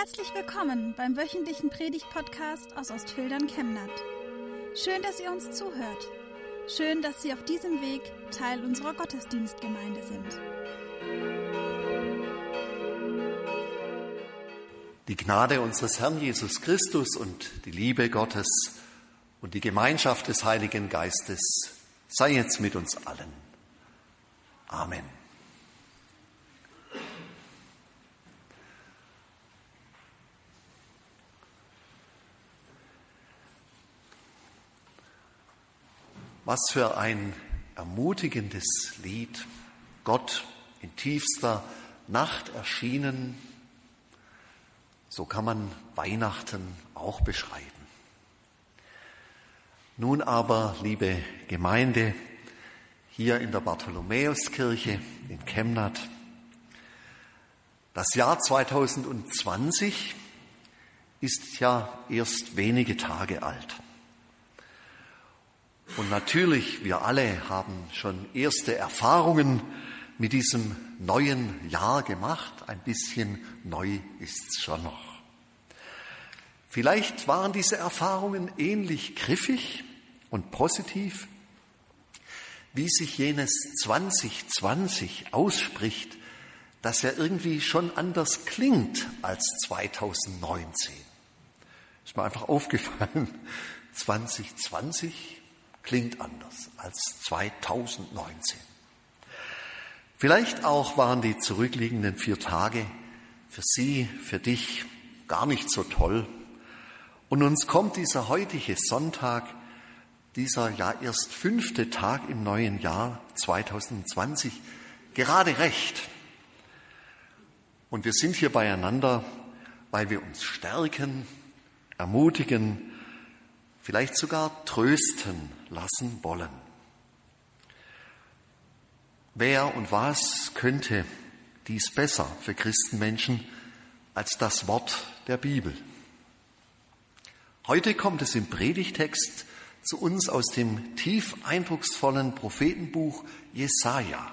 Herzlich willkommen beim wöchentlichen Predigt-Podcast aus Ostfildern Chemnat. Schön, dass ihr uns zuhört. Schön, dass Sie auf diesem Weg Teil unserer Gottesdienstgemeinde sind. Die Gnade unseres Herrn Jesus Christus und die Liebe Gottes und die Gemeinschaft des Heiligen Geistes sei jetzt mit uns allen. Amen. Was für ein ermutigendes Lied. Gott in tiefster Nacht erschienen. So kann man Weihnachten auch beschreiben. Nun aber, liebe Gemeinde, hier in der Bartholomäuskirche in Chemnat, das Jahr 2020 ist ja erst wenige Tage alt. Und natürlich, wir alle haben schon erste Erfahrungen mit diesem neuen Jahr gemacht. Ein bisschen neu ist es schon noch. Vielleicht waren diese Erfahrungen ähnlich griffig und positiv, wie sich jenes 2020 ausspricht, das ja irgendwie schon anders klingt als 2019. Ist mir einfach aufgefallen. 2020 klingt anders als 2019. Vielleicht auch waren die zurückliegenden vier Tage für Sie, für dich gar nicht so toll. Und uns kommt dieser heutige Sonntag, dieser ja erst fünfte Tag im neuen Jahr 2020 gerade recht. Und wir sind hier beieinander, weil wir uns stärken, ermutigen, vielleicht sogar trösten lassen wollen. Wer und was könnte dies besser für Christenmenschen als das Wort der Bibel? Heute kommt es im Predigtext zu uns aus dem tief eindrucksvollen Prophetenbuch Jesaja,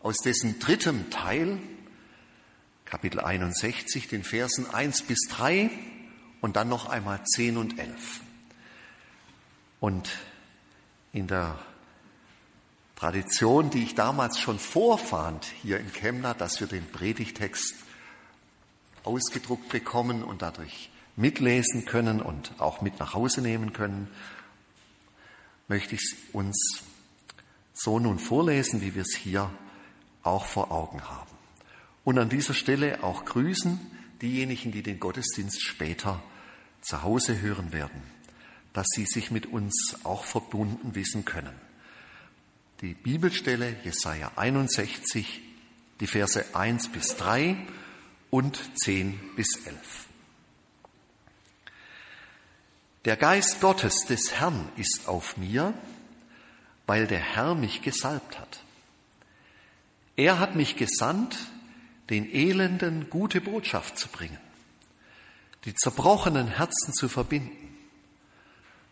aus dessen drittem Teil, Kapitel 61, den Versen 1 bis 3 und dann noch einmal 10 und 11. Und in der Tradition, die ich damals schon vorfand hier in Chemnat, dass wir den Predigtext ausgedruckt bekommen und dadurch mitlesen können und auch mit nach Hause nehmen können, möchte ich uns so nun vorlesen, wie wir es hier auch vor Augen haben. Und an dieser Stelle auch grüßen diejenigen, die den Gottesdienst später zu Hause hören werden dass sie sich mit uns auch verbunden wissen können. Die Bibelstelle Jesaja 61, die Verse 1 bis 3 und 10 bis 11. Der Geist Gottes des Herrn ist auf mir, weil der Herr mich gesalbt hat. Er hat mich gesandt, den Elenden gute Botschaft zu bringen, die zerbrochenen Herzen zu verbinden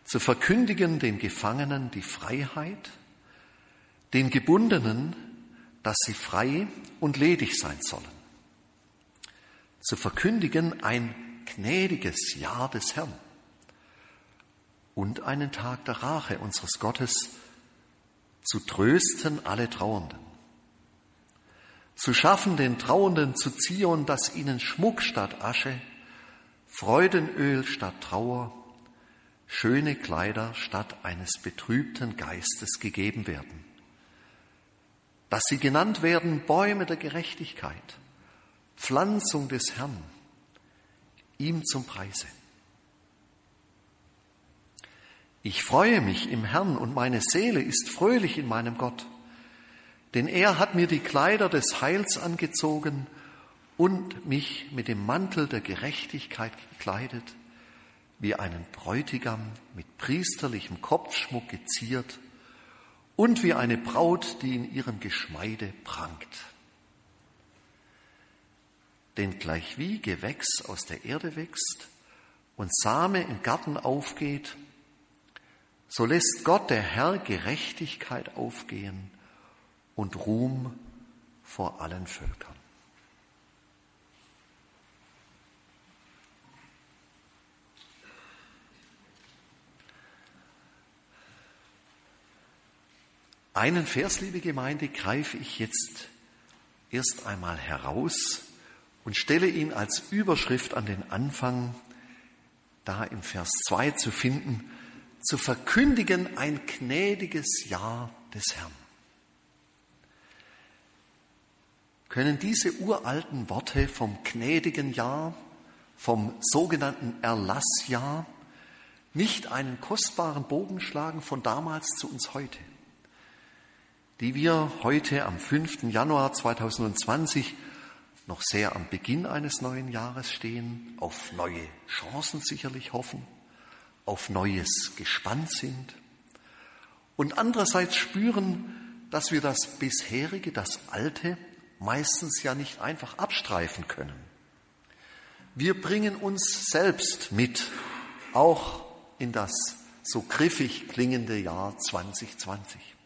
zu verkündigen den Gefangenen die Freiheit, den Gebundenen, dass sie frei und ledig sein sollen, zu verkündigen ein gnädiges Jahr des Herrn und einen Tag der Rache unseres Gottes, zu trösten alle Trauernden, zu schaffen den Trauernden zu Zion, dass ihnen Schmuck statt Asche, Freudenöl statt Trauer, schöne Kleider statt eines betrübten Geistes gegeben werden, dass sie genannt werden Bäume der Gerechtigkeit, Pflanzung des Herrn, ihm zum Preise. Ich freue mich im Herrn und meine Seele ist fröhlich in meinem Gott, denn er hat mir die Kleider des Heils angezogen und mich mit dem Mantel der Gerechtigkeit gekleidet wie einen Bräutigam mit priesterlichem Kopfschmuck geziert und wie eine Braut, die in ihrem Geschmeide prangt. Denn gleichwie Gewächs aus der Erde wächst und Same im Garten aufgeht, so lässt Gott der Herr Gerechtigkeit aufgehen und Ruhm vor allen Völkern. Einen Vers, liebe Gemeinde, greife ich jetzt erst einmal heraus und stelle ihn als Überschrift an den Anfang, da im Vers 2 zu finden, zu verkündigen ein gnädiges Jahr des Herrn. Können diese uralten Worte vom gnädigen Jahr, vom sogenannten Erlassjahr, nicht einen kostbaren Bogen schlagen von damals zu uns heute, die wir heute am 5. Januar 2020 noch sehr am Beginn eines neuen Jahres stehen, auf neue Chancen sicherlich hoffen, auf Neues gespannt sind und andererseits spüren, dass wir das bisherige, das Alte meistens ja nicht einfach abstreifen können. Wir bringen uns selbst mit, auch in das so griffig klingende Jahr 2020.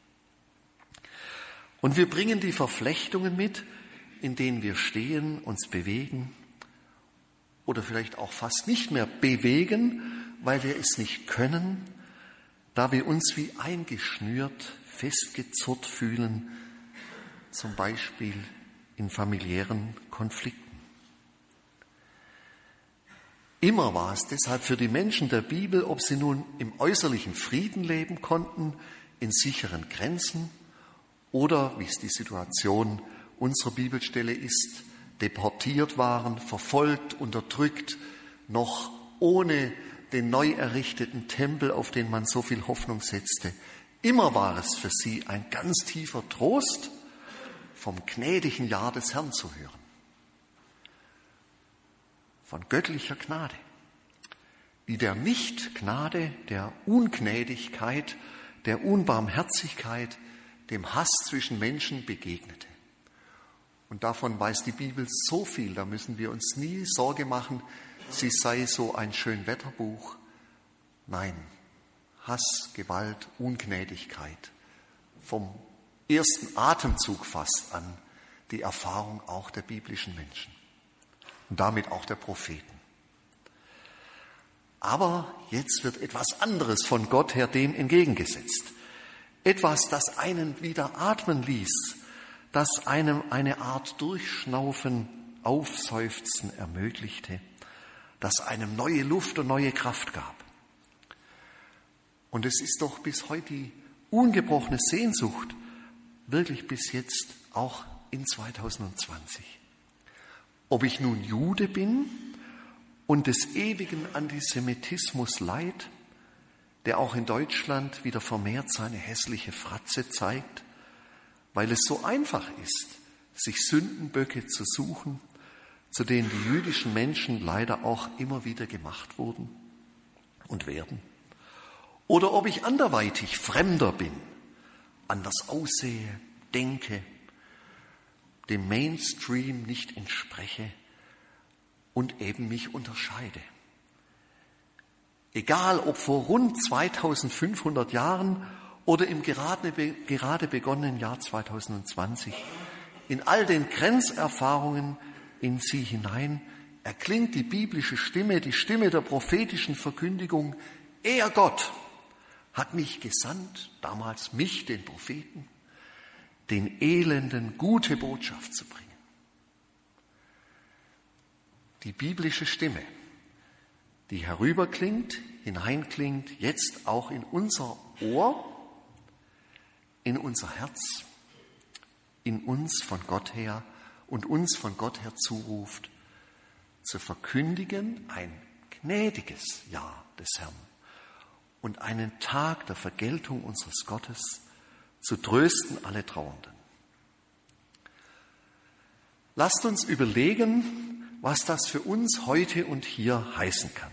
Und wir bringen die Verflechtungen mit, in denen wir stehen, uns bewegen oder vielleicht auch fast nicht mehr bewegen, weil wir es nicht können, da wir uns wie eingeschnürt, festgezurrt fühlen, zum Beispiel in familiären Konflikten. Immer war es deshalb für die Menschen der Bibel, ob sie nun im äußerlichen Frieden leben konnten, in sicheren Grenzen oder, wie es die Situation unserer Bibelstelle ist, deportiert waren, verfolgt, unterdrückt, noch ohne den neu errichteten Tempel, auf den man so viel Hoffnung setzte. Immer war es für sie ein ganz tiefer Trost, vom gnädigen Jahr des Herrn zu hören. Von göttlicher Gnade, die der Nichtgnade, der Ungnädigkeit, der Unbarmherzigkeit, dem Hass zwischen Menschen begegnete. Und davon weiß die Bibel so viel, da müssen wir uns nie Sorge machen, sie sei so ein Schönwetterbuch. Nein, Hass, Gewalt, Ungnädigkeit vom ersten Atemzug fast an die Erfahrung auch der biblischen Menschen und damit auch der Propheten. Aber jetzt wird etwas anderes von Gott her dem entgegengesetzt. Etwas, das einen wieder atmen ließ, das einem eine Art Durchschnaufen, Aufseufzen ermöglichte, das einem neue Luft und neue Kraft gab. Und es ist doch bis heute die ungebrochene Sehnsucht wirklich bis jetzt auch in 2020. Ob ich nun Jude bin und des ewigen Antisemitismus leid, der auch in Deutschland wieder vermehrt seine hässliche Fratze zeigt, weil es so einfach ist, sich Sündenböcke zu suchen, zu denen die jüdischen Menschen leider auch immer wieder gemacht wurden und werden. Oder ob ich anderweitig Fremder bin, anders aussehe, denke, dem Mainstream nicht entspreche und eben mich unterscheide. Egal ob vor rund 2500 Jahren oder im gerade, gerade begonnenen Jahr 2020, in all den Grenzerfahrungen in sie hinein erklingt die biblische Stimme, die Stimme der prophetischen Verkündigung, er Gott hat mich gesandt, damals mich, den Propheten, den Elenden gute Botschaft zu bringen. Die biblische Stimme, die herüberklingt, hineinklingt, jetzt auch in unser Ohr, in unser Herz, in uns von Gott her und uns von Gott her zuruft, zu verkündigen ein gnädiges Ja des Herrn und einen Tag der Vergeltung unseres Gottes zu trösten alle Trauernden. Lasst uns überlegen, was das für uns heute und hier heißen kann,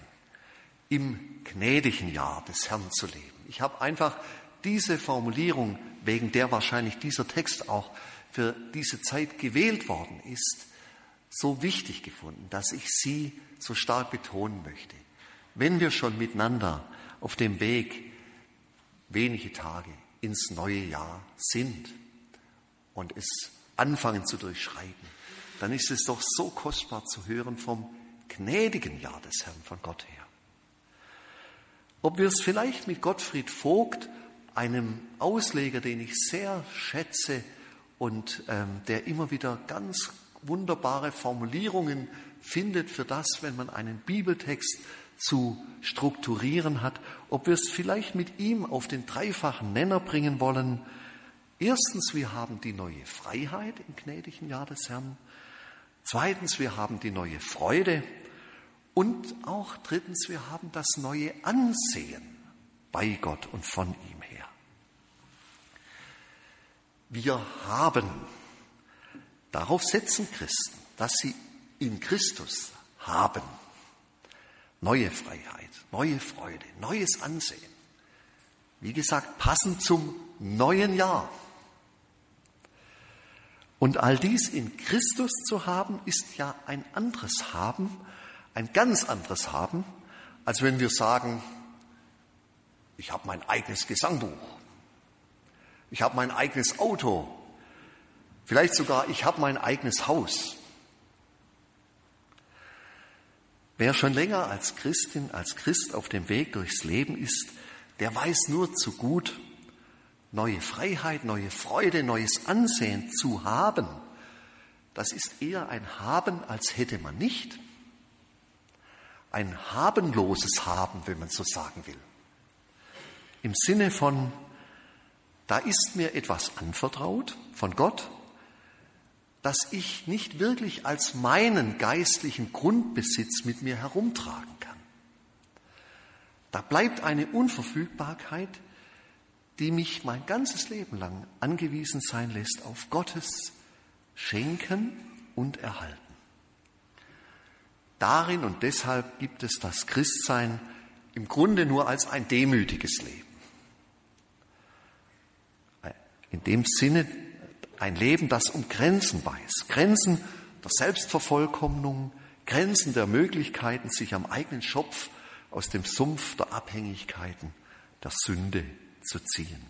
im gnädigen Jahr des Herrn zu leben. Ich habe einfach diese Formulierung, wegen der wahrscheinlich dieser Text auch für diese Zeit gewählt worden ist, so wichtig gefunden, dass ich sie so stark betonen möchte. Wenn wir schon miteinander auf dem Weg wenige Tage ins neue Jahr sind und es anfangen zu durchschreiten, dann ist es doch so kostbar zu hören vom gnädigen Jahr des Herrn von Gott her. Ob wir es vielleicht mit Gottfried Vogt einem Ausleger, den ich sehr schätze und ähm, der immer wieder ganz wunderbare Formulierungen findet für das, wenn man einen Bibeltext zu strukturieren hat, ob wir es vielleicht mit ihm auf den dreifachen Nenner bringen wollen. Erstens, wir haben die neue Freiheit im gnädigen Jahr des Herrn. Zweitens, wir haben die neue Freude. Und auch drittens, wir haben das neue Ansehen bei Gott und von ihm her. Wir haben, darauf setzen Christen, dass sie in Christus haben. Neue Freiheit, neue Freude, neues Ansehen. Wie gesagt, passend zum neuen Jahr. Und all dies in Christus zu haben, ist ja ein anderes Haben, ein ganz anderes Haben, als wenn wir sagen, ich habe mein eigenes Gesangbuch, ich habe mein eigenes Auto, vielleicht sogar ich habe mein eigenes Haus. Wer schon länger als Christin, als Christ auf dem Weg durchs Leben ist, der weiß nur zu gut, neue Freiheit, neue Freude, neues Ansehen zu haben. Das ist eher ein Haben, als hätte man nicht. Ein habenloses Haben, wenn man so sagen will. Im Sinne von, da ist mir etwas anvertraut von Gott, das ich nicht wirklich als meinen geistlichen Grundbesitz mit mir herumtragen kann. Da bleibt eine Unverfügbarkeit, die mich mein ganzes Leben lang angewiesen sein lässt auf Gottes Schenken und Erhalten. Darin und deshalb gibt es das Christsein im Grunde nur als ein demütiges Leben. In dem Sinne ein Leben, das um Grenzen weiß. Grenzen der Selbstvervollkommnung, Grenzen der Möglichkeiten, sich am eigenen Schopf aus dem Sumpf der Abhängigkeiten, der Sünde zu ziehen.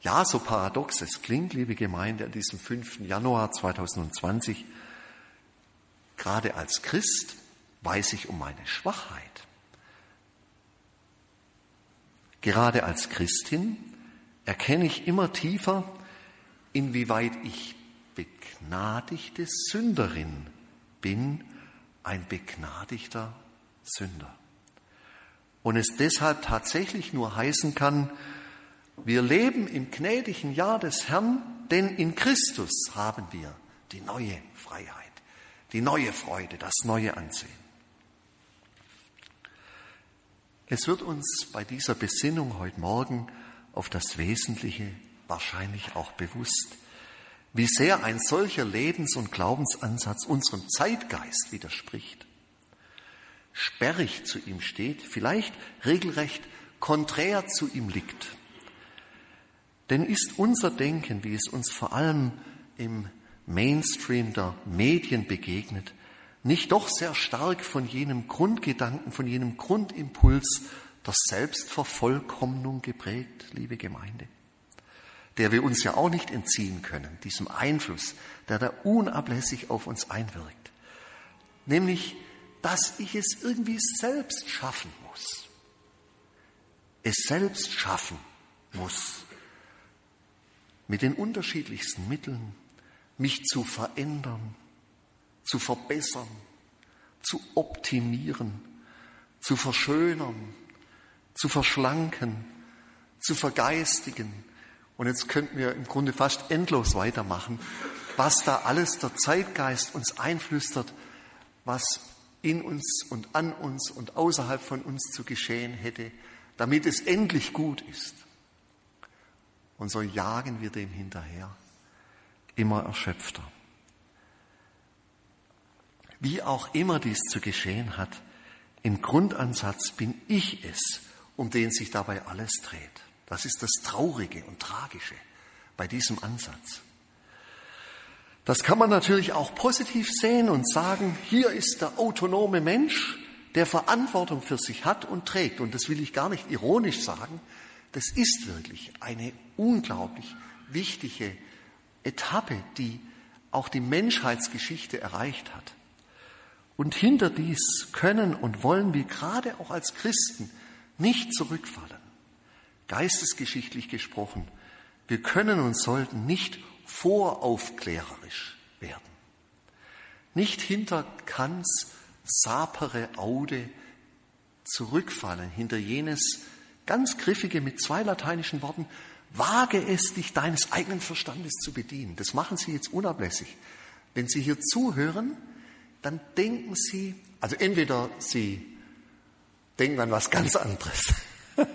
Ja, so paradox es klingt, liebe Gemeinde, an diesem 5. Januar 2020, gerade als Christ weiß ich um meine Schwachheit. Gerade als Christin erkenne ich immer tiefer, inwieweit ich begnadigte Sünderin bin, ein begnadigter Sünder. Und es deshalb tatsächlich nur heißen kann, wir leben im gnädigen Jahr des Herrn, denn in Christus haben wir die neue Freiheit, die neue Freude, das neue Ansehen. Es wird uns bei dieser Besinnung heute Morgen auf das Wesentliche wahrscheinlich auch bewusst, wie sehr ein solcher Lebens- und Glaubensansatz unserem Zeitgeist widerspricht, sperrig zu ihm steht, vielleicht regelrecht konträr zu ihm liegt. Denn ist unser Denken, wie es uns vor allem im Mainstream der Medien begegnet, nicht doch sehr stark von jenem Grundgedanken, von jenem Grundimpuls der Selbstvervollkommnung geprägt, liebe Gemeinde? der wir uns ja auch nicht entziehen können, diesem Einfluss, der da unablässig auf uns einwirkt. Nämlich, dass ich es irgendwie selbst schaffen muss. Es selbst schaffen muss. Mit den unterschiedlichsten Mitteln, mich zu verändern, zu verbessern, zu optimieren, zu verschönern, zu verschlanken, zu vergeistigen, und jetzt könnten wir im Grunde fast endlos weitermachen, was da alles der Zeitgeist uns einflüstert, was in uns und an uns und außerhalb von uns zu geschehen hätte, damit es endlich gut ist. Und so jagen wir dem hinterher, immer erschöpfter. Wie auch immer dies zu geschehen hat, im Grundansatz bin ich es, um den sich dabei alles dreht. Das ist das Traurige und Tragische bei diesem Ansatz. Das kann man natürlich auch positiv sehen und sagen, hier ist der autonome Mensch, der Verantwortung für sich hat und trägt. Und das will ich gar nicht ironisch sagen. Das ist wirklich eine unglaublich wichtige Etappe, die auch die Menschheitsgeschichte erreicht hat. Und hinter dies können und wollen wir gerade auch als Christen nicht zurückfallen. geistesgeschichtlich gesprochen, wir können und sollten nicht voraufklärerisch werden. Nicht hinter Kants sapere Aude zurückfallen, hinter jenes ganz griffige mit zwei lateinischen Worten, wage es, dich deines eigenen Verstandes zu bedienen. Das machen Sie jetzt unablässig. Wenn Sie hier zuhören, dann denken Sie, also entweder Sie denken an was ganz anderes.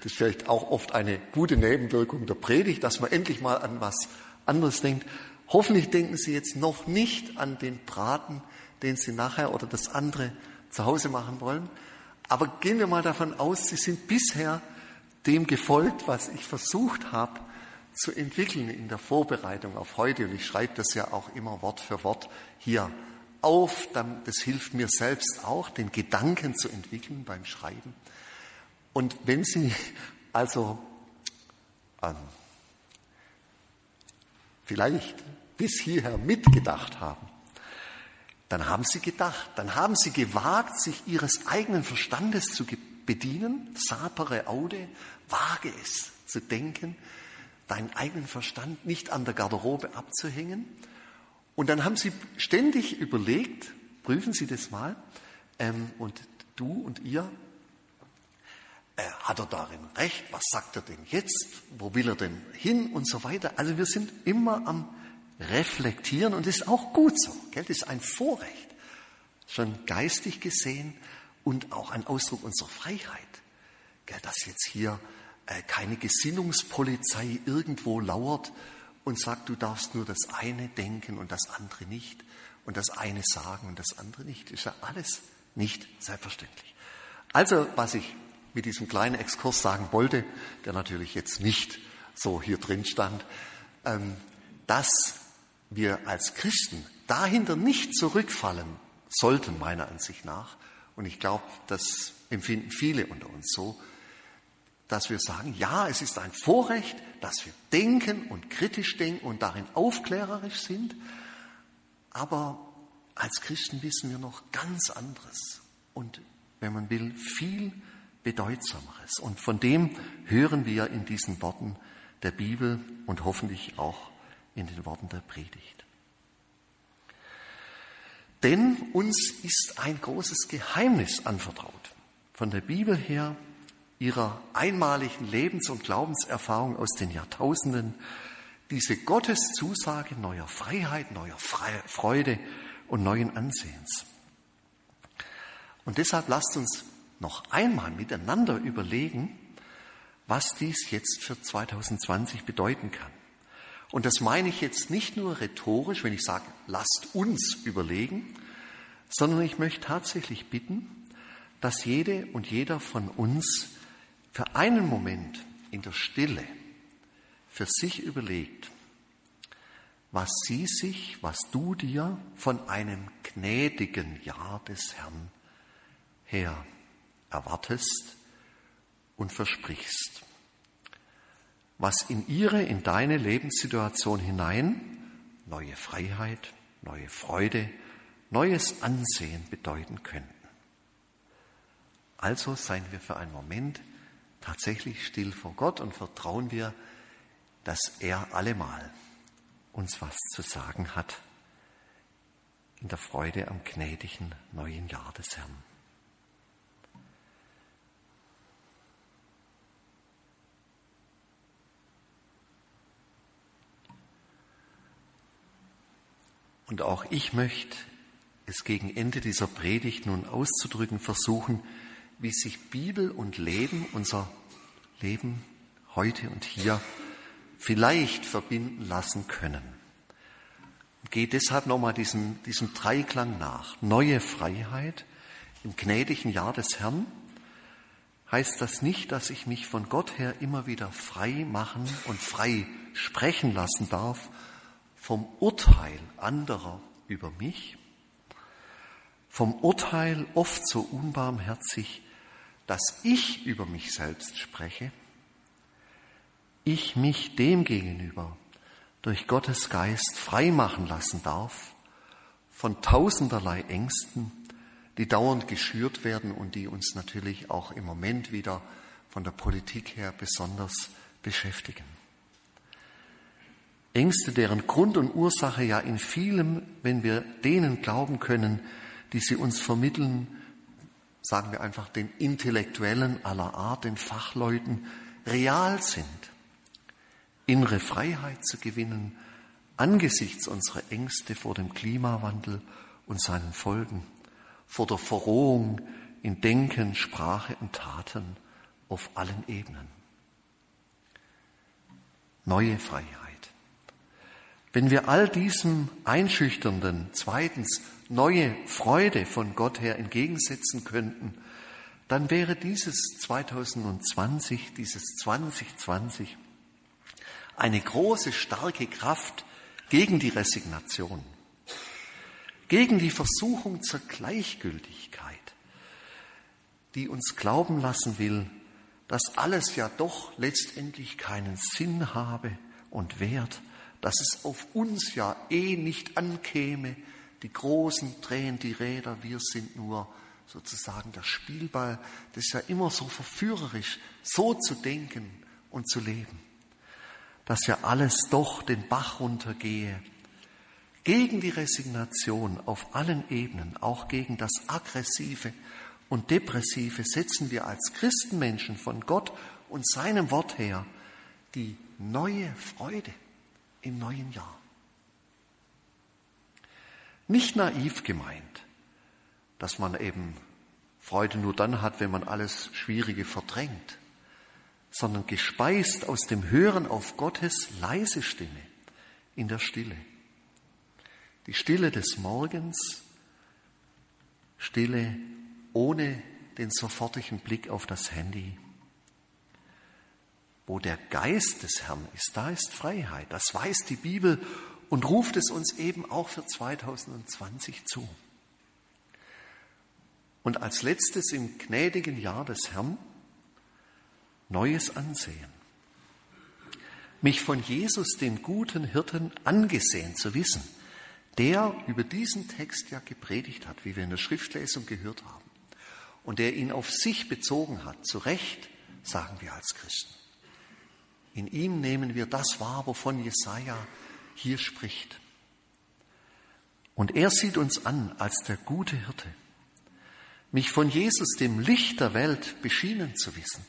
Das ist vielleicht auch oft eine gute Nebenwirkung der Predigt, dass man endlich mal an was anderes denkt. Hoffentlich denken Sie jetzt noch nicht an den Braten, den Sie nachher oder das andere zu Hause machen wollen. Aber gehen wir mal davon aus, Sie sind bisher dem gefolgt, was ich versucht habe zu entwickeln in der Vorbereitung auf heute. Und ich schreibe das ja auch immer Wort für Wort hier auf. Das hilft mir selbst auch, den Gedanken zu entwickeln beim Schreiben. Und wenn Sie also ähm, vielleicht bis hierher mitgedacht haben, dann haben Sie gedacht, dann haben Sie gewagt, sich Ihres eigenen Verstandes zu bedienen, sapere aude, wage es zu denken, deinen eigenen Verstand nicht an der Garderobe abzuhängen. Und dann haben Sie ständig überlegt, prüfen Sie das mal, ähm, und du und ihr, äh, hat er darin recht? Was sagt er denn jetzt? Wo will er denn hin? Und so weiter. Also wir sind immer am Reflektieren und das ist auch gut so. Gell? Das ist ein Vorrecht, schon geistig gesehen und auch ein Ausdruck unserer Freiheit. Gell? Dass jetzt hier äh, keine Gesinnungspolizei irgendwo lauert und sagt, du darfst nur das eine denken und das andere nicht und das eine sagen und das andere nicht. Ist ja alles nicht selbstverständlich. Also, was ich mit diesem kleinen Exkurs sagen wollte, der natürlich jetzt nicht so hier drin stand, ähm, dass wir als Christen dahinter nicht zurückfallen sollten, meiner Ansicht nach. Und ich glaube, das empfinden viele unter uns so, dass wir sagen, ja, es ist ein Vorrecht, dass wir denken und kritisch denken und darin aufklärerisch sind, aber als Christen wissen wir noch ganz anderes und, wenn man will, viel Bedeutsameres. Und von dem hören wir in diesen Worten der Bibel und hoffentlich auch in den Worten der Predigt. Denn uns ist ein großes Geheimnis anvertraut. Von der Bibel her, ihrer einmaligen Lebens- und Glaubenserfahrung aus den Jahrtausenden, diese Gotteszusage neuer Freiheit, neuer Freude und neuen Ansehens. Und deshalb lasst uns noch einmal miteinander überlegen, was dies jetzt für 2020 bedeuten kann. Und das meine ich jetzt nicht nur rhetorisch, wenn ich sage, lasst uns überlegen, sondern ich möchte tatsächlich bitten, dass jede und jeder von uns für einen Moment in der Stille für sich überlegt, was sie sich, was du dir von einem gnädigen Jahr des Herrn her erwartest und versprichst. Was in ihre, in deine Lebenssituation hinein neue Freiheit, neue Freude, neues Ansehen bedeuten könnten. Also seien wir für einen Moment tatsächlich still vor Gott und vertrauen wir, dass er allemal uns was zu sagen hat in der Freude am gnädigen neuen Jahr des Herrn. Und auch ich möchte es gegen Ende dieser Predigt nun auszudrücken versuchen, wie sich Bibel und Leben, unser Leben heute und hier, vielleicht verbinden lassen können. Geht deshalb nochmal diesem, diesem Dreiklang nach. Neue Freiheit im gnädigen Jahr des Herrn. Heißt das nicht, dass ich mich von Gott her immer wieder frei machen und frei sprechen lassen darf vom Urteil anderer über mich, vom Urteil oft so unbarmherzig, dass ich über mich selbst spreche, ich mich dem gegenüber durch Gottes Geist frei machen lassen darf von tausenderlei Ängsten, die dauernd geschürt werden und die uns natürlich auch im Moment wieder von der Politik her besonders beschäftigen. Ängste, deren Grund und Ursache ja in vielem, wenn wir denen glauben können, die sie uns vermitteln, sagen wir einfach den Intellektuellen aller Art, den Fachleuten, real sind. Innere Freiheit zu gewinnen angesichts unserer Ängste vor dem Klimawandel und seinen Folgen, vor der Verrohung in Denken, Sprache und Taten auf allen Ebenen. Neue Freiheit. Wenn wir all diesem einschüchternden, zweitens neue Freude von Gott her entgegensetzen könnten, dann wäre dieses 2020, dieses 2020 eine große, starke Kraft gegen die Resignation, gegen die Versuchung zur Gleichgültigkeit, die uns glauben lassen will, dass alles ja doch letztendlich keinen Sinn habe und Wert, dass es auf uns ja eh nicht ankäme, die Großen drehen die Räder, wir sind nur sozusagen der Spielball. Das ist ja immer so verführerisch, so zu denken und zu leben, dass ja alles doch den Bach runtergehe. Gegen die Resignation auf allen Ebenen, auch gegen das Aggressive und Depressive, setzen wir als Christenmenschen von Gott und seinem Wort her die neue Freude im neuen Jahr. Nicht naiv gemeint, dass man eben Freude nur dann hat, wenn man alles Schwierige verdrängt, sondern gespeist aus dem Hören auf Gottes leise Stimme in der Stille. Die Stille des Morgens, Stille ohne den sofortigen Blick auf das Handy. Wo der Geist des Herrn ist, da ist Freiheit. Das weiß die Bibel und ruft es uns eben auch für 2020 zu. Und als letztes im gnädigen Jahr des Herrn Neues ansehen. Mich von Jesus, dem guten Hirten, angesehen zu wissen, der über diesen Text ja gepredigt hat, wie wir in der Schriftlesung gehört haben, und der ihn auf sich bezogen hat, zu Recht, sagen wir als Christen. In ihm nehmen wir das wahr, wovon Jesaja hier spricht. Und er sieht uns an als der gute Hirte, mich von Jesus, dem Licht der Welt, beschienen zu wissen,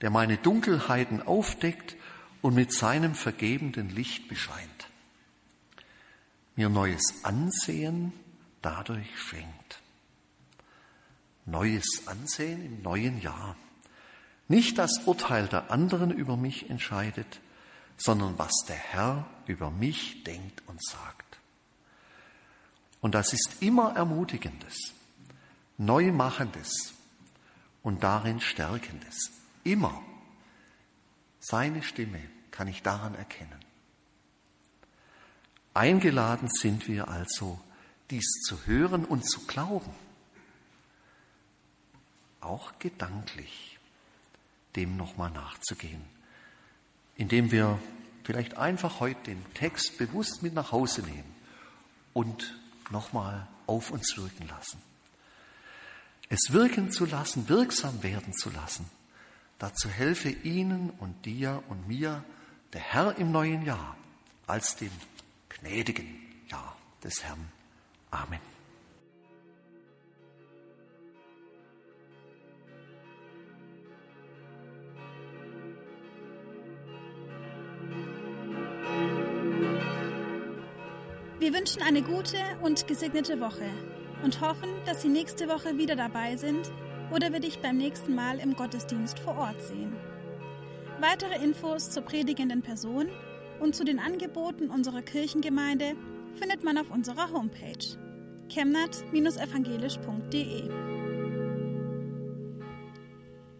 der meine Dunkelheiten aufdeckt und mit seinem vergebenden Licht bescheint, mir neues Ansehen dadurch schenkt. Neues Ansehen im neuen Jahr. Nicht das Urteil der anderen über mich entscheidet, sondern was der Herr über mich denkt und sagt. Und das ist immer Ermutigendes, Neumachendes und darin Stärkendes. Immer. Seine Stimme kann ich daran erkennen. Eingeladen sind wir also, dies zu hören und zu glauben. Auch gedanklich dem nochmal nachzugehen indem wir vielleicht einfach heute den Text bewusst mit nach Hause nehmen und nochmal auf uns wirken lassen. Es wirken zu lassen, wirksam werden zu lassen. Dazu helfe Ihnen und dir und mir der Herr im neuen Jahr als dem gnädigen Jahr des Herrn. Amen. Wir wünschen eine gute und gesegnete Woche und hoffen, dass Sie nächste Woche wieder dabei sind oder wir dich beim nächsten Mal im Gottesdienst vor Ort sehen. Weitere Infos zur predigenden Person und zu den Angeboten unserer Kirchengemeinde findet man auf unserer Homepage chemnat-evangelisch.de.